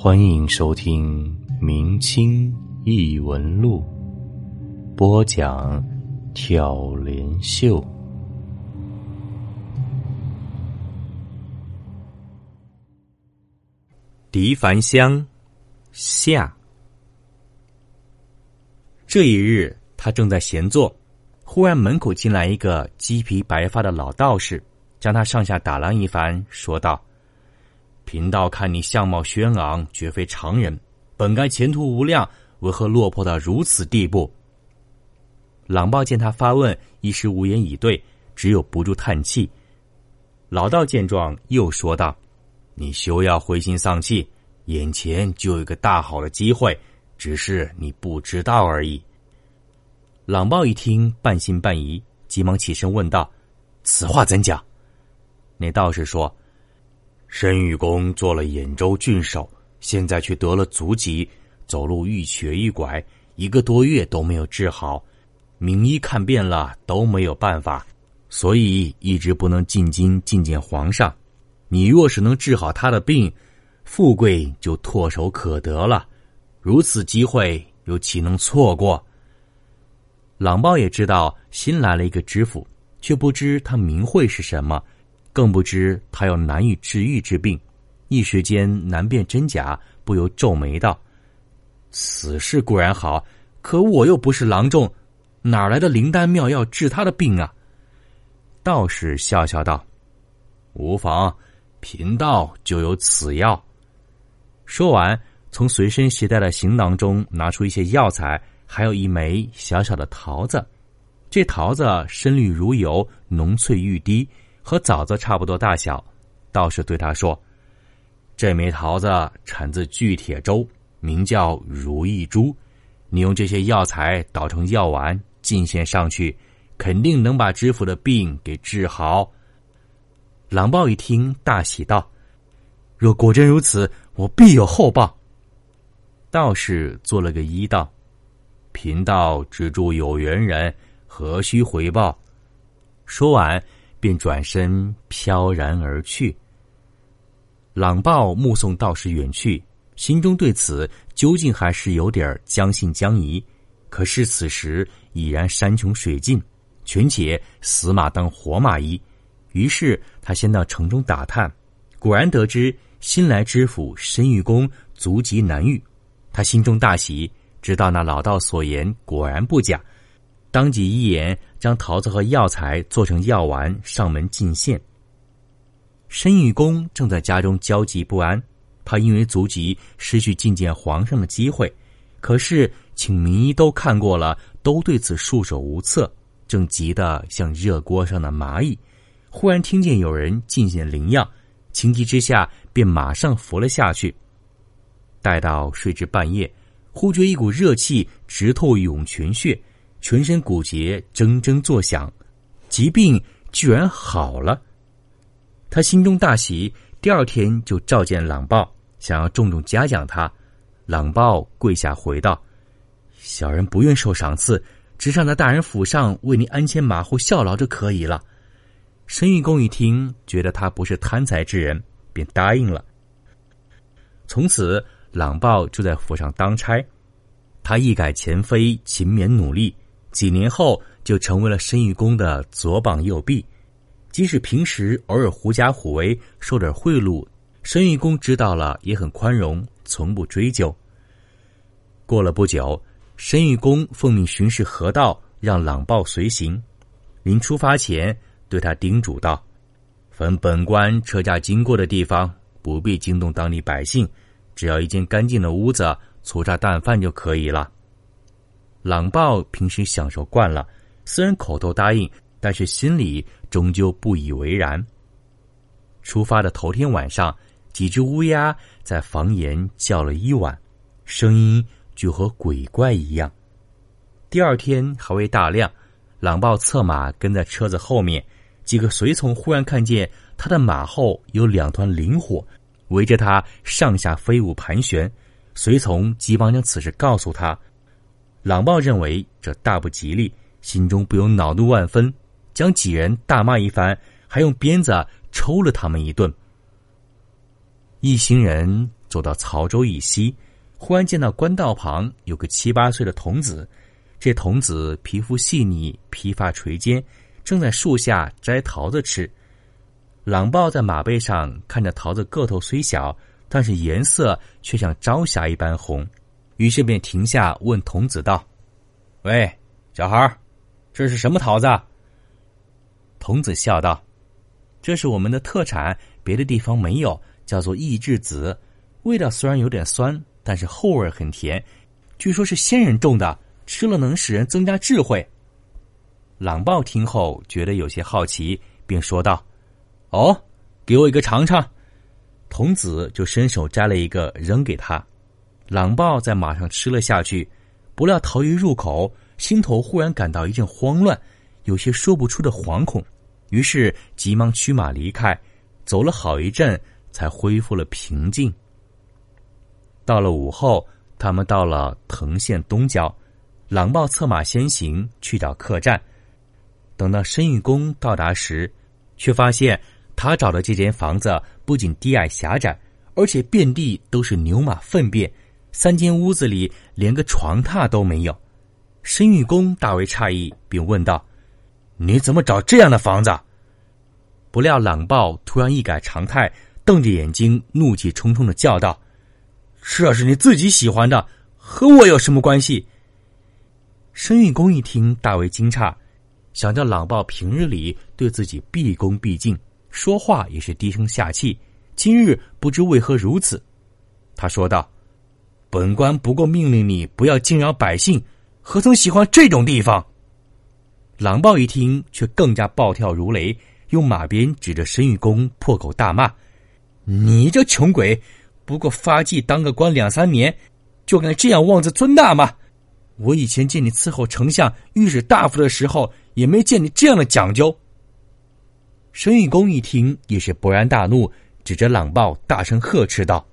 欢迎收听《明清异闻录》，播讲挑帘秀。狄凡香下。这一日，他正在闲坐，忽然门口进来一个鸡皮白发的老道士，将他上下打量一番，说道：“贫道看你相貌轩昂，绝非常人，本该前途无量，为何落魄到如此地步？”朗报见他发问，一时无言以对，只有不住叹气。老道见状，又说道。你休要灰心丧气，眼前就有一个大好的机会，只是你不知道而已。朗报一听，半信半疑，急忙起身问道：“此话怎讲？”那道士说：“申玉公做了兖州郡守，现在却得了足疾，走路一瘸一拐，一个多月都没有治好，名医看遍了都没有办法，所以一直不能进京觐见皇上。”你若是能治好他的病，富贵就唾手可得了。如此机会，又岂能错过？朗报也知道新来了一个知府，却不知他名讳是什么，更不知他有难以治愈之病，一时间难辨真假，不由皱眉道：“此事固然好，可我又不是郎中，哪来的灵丹妙药治他的病啊？”道士笑笑道：“无妨。”贫道就有此药。说完，从随身携带的行囊中拿出一些药材，还有一枚小小的桃子。这桃子深绿如油，浓翠欲滴，和枣子差不多大小。道士对他说：“这枚桃子产自巨铁州，名叫如意珠。你用这些药材捣成药丸，进献上去，肯定能把知府的病给治好。”狼豹一听，大喜道：“若果真如此，我必有厚报。”道士做了个揖道：“贫道只助有缘人，何须回报？”说完，便转身飘然而去。朗豹目送道士远去，心中对此究竟还是有点将信将疑。可是此时已然山穷水尽，权且死马当活马医。于是他先到城中打探，果然得知新来知府申玉公足疾难愈，他心中大喜，知道那老道所言果然不假，当即一言将桃子和药材做成药丸上门进献。申玉公正在家中焦急不安，他因为足疾失去觐见皇上的机会，可是请名医都看过了，都对此束手无策，正急得像热锅上的蚂蚁。忽然听见有人进献灵药，情急之下便马上服了下去。待到睡至半夜，忽觉一股热气直透涌泉穴，全身骨节铮铮作响，疾病居然好了。他心中大喜，第二天就召见朗报，想要重重嘉奖他。朗报跪下回道：“小人不愿受赏赐，只上在大人府上为您鞍前马后效劳就可以了。”申玉公一听，觉得他不是贪财之人，便答应了。从此，朗报就在府上当差，他一改前非，勤勉努力，几年后就成为了申玉公的左膀右臂。即使平时偶尔狐假虎威，收点贿赂，申玉公知道了也很宽容，从不追究。过了不久，申玉公奉命巡视河道，让朗报随行。临出发前。对他叮嘱道：“凡本官车驾经过的地方，不必惊动当地百姓，只要一间干净的屋子，粗茶淡饭就可以了。”朗豹平时享受惯了，虽然口头答应，但是心里终究不以为然。出发的头天晚上，几只乌鸦在房檐叫了一晚，声音就和鬼怪一样。第二天还未大亮，朗豹策马跟在车子后面。几个随从忽然看见他的马后有两团灵火，围着他上下飞舞盘旋。随从急忙将此事告诉他，朗豹认为这大不吉利，心中不由恼怒万分，将几人大骂一番，还用鞭子抽了他们一顿。一行人走到曹州以西，忽然见到官道旁有个七八岁的童子。这童子皮肤细腻，披发垂肩，正在树下摘桃子吃。朗豹在马背上看着桃子个头虽小，但是颜色却像朝霞一般红，于是便停下问童子道：“喂，小孩这是什么桃子？”童子笑道：“这是我们的特产，别的地方没有，叫做益智子。味道虽然有点酸，但是后味很甜，据说是仙人种的。”吃了能使人增加智慧。朗豹听后觉得有些好奇，并说道：“哦，给我一个尝尝。”童子就伸手摘了一个扔给他。朗豹在马上吃了下去，不料桃一入口，心头忽然感到一阵慌乱，有些说不出的惶恐，于是急忙驱马离开。走了好一阵，才恢复了平静。到了午后，他们到了藤县东郊。朗豹策马先行去找客栈，等到申玉公到达时，却发现他找的这间房子不仅低矮狭窄，而且遍地都是牛马粪便，三间屋子里连个床榻都没有。申玉公大为诧异，并问道：“你怎么找这样的房子？”不料朗报突然一改常态，瞪着眼睛，怒气冲冲的叫道：“这是你自己喜欢的，和我有什么关系？”申玉公一听，大为惊诧，想着朗报平日里对自己毕恭毕敬，说话也是低声下气，今日不知为何如此。他说道：“本官不过命令你不要惊扰百姓，何曾喜欢这种地方？”朗报一听，却更加暴跳如雷，用马鞭指着申玉公，破口大骂：“你这穷鬼，不过发迹当个官两三年，就敢这样妄自尊大吗？”我以前见你伺候丞相、御史大夫的时候，也没见你这样的讲究。申玉公一听，也是勃然大怒，指着朗报大声呵斥道：“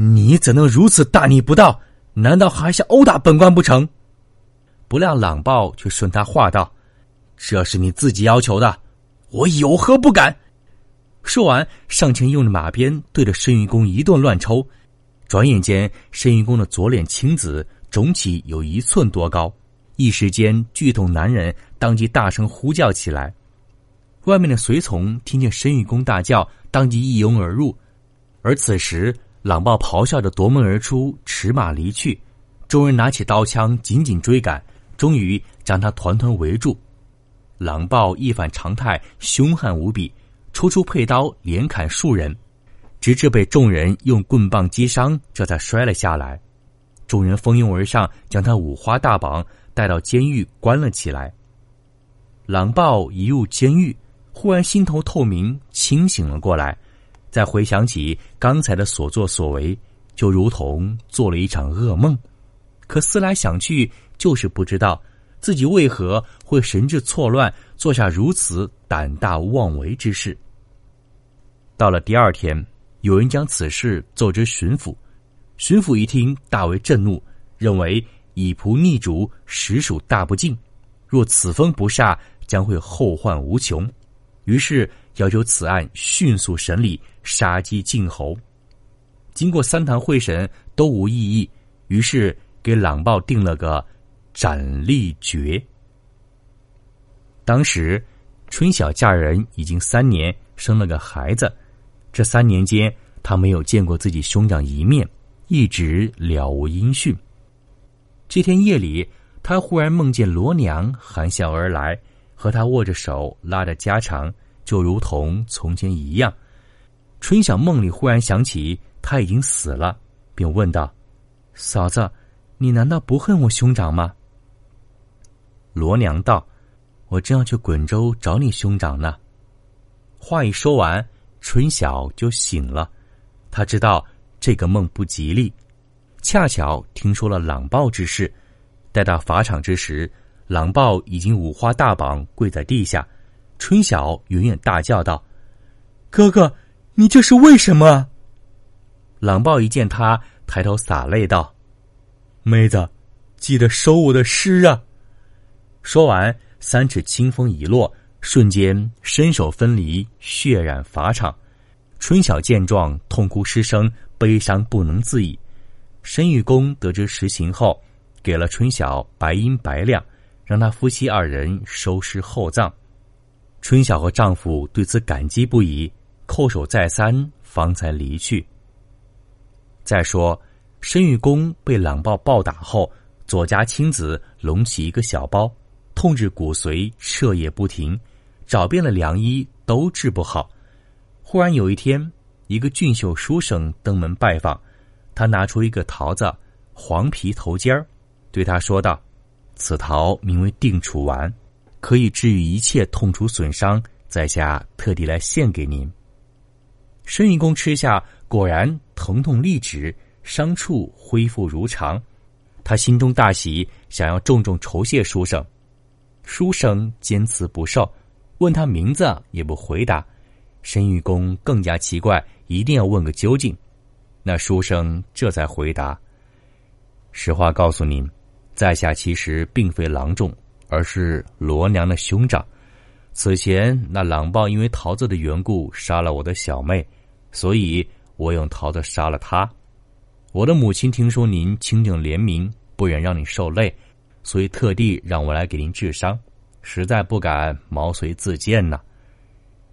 你怎能如此大逆不道？难道还想殴打本官不成？”不料朗报却顺他话道：“这是你自己要求的，我有何不敢？”说完，上前用着马鞭对着申玉公一顿乱抽，转眼间，申玉公的左脸青紫。肿起有一寸多高，一时间，剧痛男人当即大声呼叫起来。外面的随从听见申玉公大叫，当即一拥而入。而此时，朗豹咆哮着夺门而出，驰马离去。众人拿起刀枪，紧紧追赶，终于将他团团围住。朗豹一反常态，凶悍无比，抽出佩刀，连砍数人，直至被众人用棍棒击伤，这才摔了下来。众人蜂拥而上，将他五花大绑，带到监狱关了起来。狼豹一入监狱，忽然心头透明，清醒了过来。再回想起刚才的所作所为，就如同做了一场噩梦。可思来想去，就是不知道自己为何会神志错乱，做下如此胆大妄为之事。到了第二天，有人将此事奏知巡抚。巡抚一听，大为震怒，认为以仆逆主，实属大不敬。若此风不煞，将会后患无穷。于是要求此案迅速审理，杀鸡儆猴。经过三堂会审，都无异议，于是给朗报定了个斩立决。当时春晓嫁人已经三年，生了个孩子。这三年间，他没有见过自己兄长一面。一直了无音讯。这天夜里，他忽然梦见罗娘含笑而来，和他握着手，拉着家常，就如同从前一样。春晓梦里忽然想起他已经死了，并问道：“嫂子，你难道不恨我兄长吗？”罗娘道：“我正要去滚州找你兄长呢。”话一说完，春晓就醒了。他知道。这个梦不吉利，恰巧听说了朗报之事。待到法场之时，朗报已经五花大绑，跪在地下。春晓远远大叫道：“哥哥，你这是为什么？”朗报一见他，抬头洒泪道：“妹子，记得收我的尸啊！”说完，三尺清风一落，瞬间身首分离，血染法场。春晓见状，痛哭失声。悲伤不能自已。申玉公得知实情后，给了春晓白银百两，让他夫妻二人收尸厚葬。春晓和丈夫对此感激不已，叩首再三，方才离去。再说，申玉公被狼豹暴打后，左家亲子隆起一个小包，痛至骨髓，彻夜不停，找遍了良医都治不好。忽然有一天，一个俊秀书生登门拜访，他拿出一个桃子，黄皮头尖儿，对他说道：“此桃名为定楚丸。”可以治愈一切痛楚损伤，在下特地来献给您。申玉公吃下，果然疼痛立止，伤处恢复如常。他心中大喜，想要重重酬谢书生。书生坚持不受，问他名字也不回答。申玉公更加奇怪，一定要问个究竟。那书生这才回答：“实话告诉您，在下其实并非郎中。”而是罗娘的兄长。此前那狼豹因为桃子的缘故杀了我的小妹，所以我用桃子杀了他。我的母亲听说您清正廉明，不忍让你受累，所以特地让我来给您治伤，实在不敢毛遂自荐呢。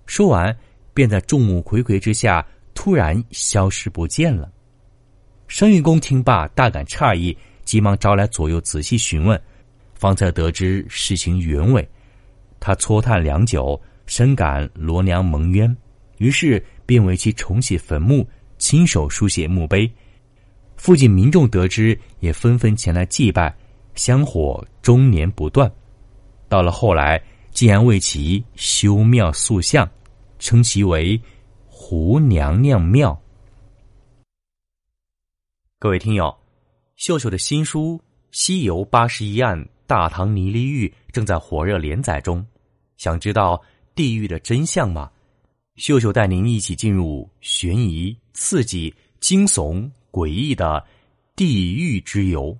说完，便在众目睽睽之下突然消失不见了。生玉公听罢，大感诧异，急忙招来左右仔细询问。方才得知事情原委，他搓叹良久，深感罗娘蒙冤，于是便为其重启坟墓，亲手书写墓碑。附近民众得知，也纷纷前来祭拜，香火终年不断。到了后来，竟然为其修庙塑像，称其为“胡娘娘庙”。各位听友，秀秀的新书《西游八十一案》。大唐泥犁狱正在火热连载中，想知道地狱的真相吗？秀秀带您一起进入悬疑、刺激、惊悚、诡异的地狱之游，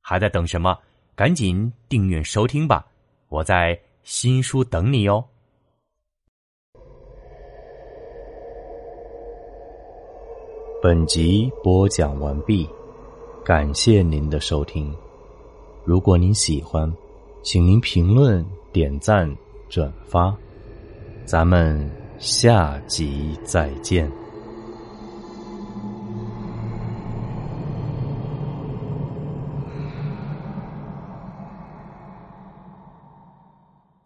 还在等什么？赶紧订阅收听吧！我在新书等你哦。本集播讲完毕，感谢您的收听。如果您喜欢，请您评论、点赞、转发，咱们下集再见。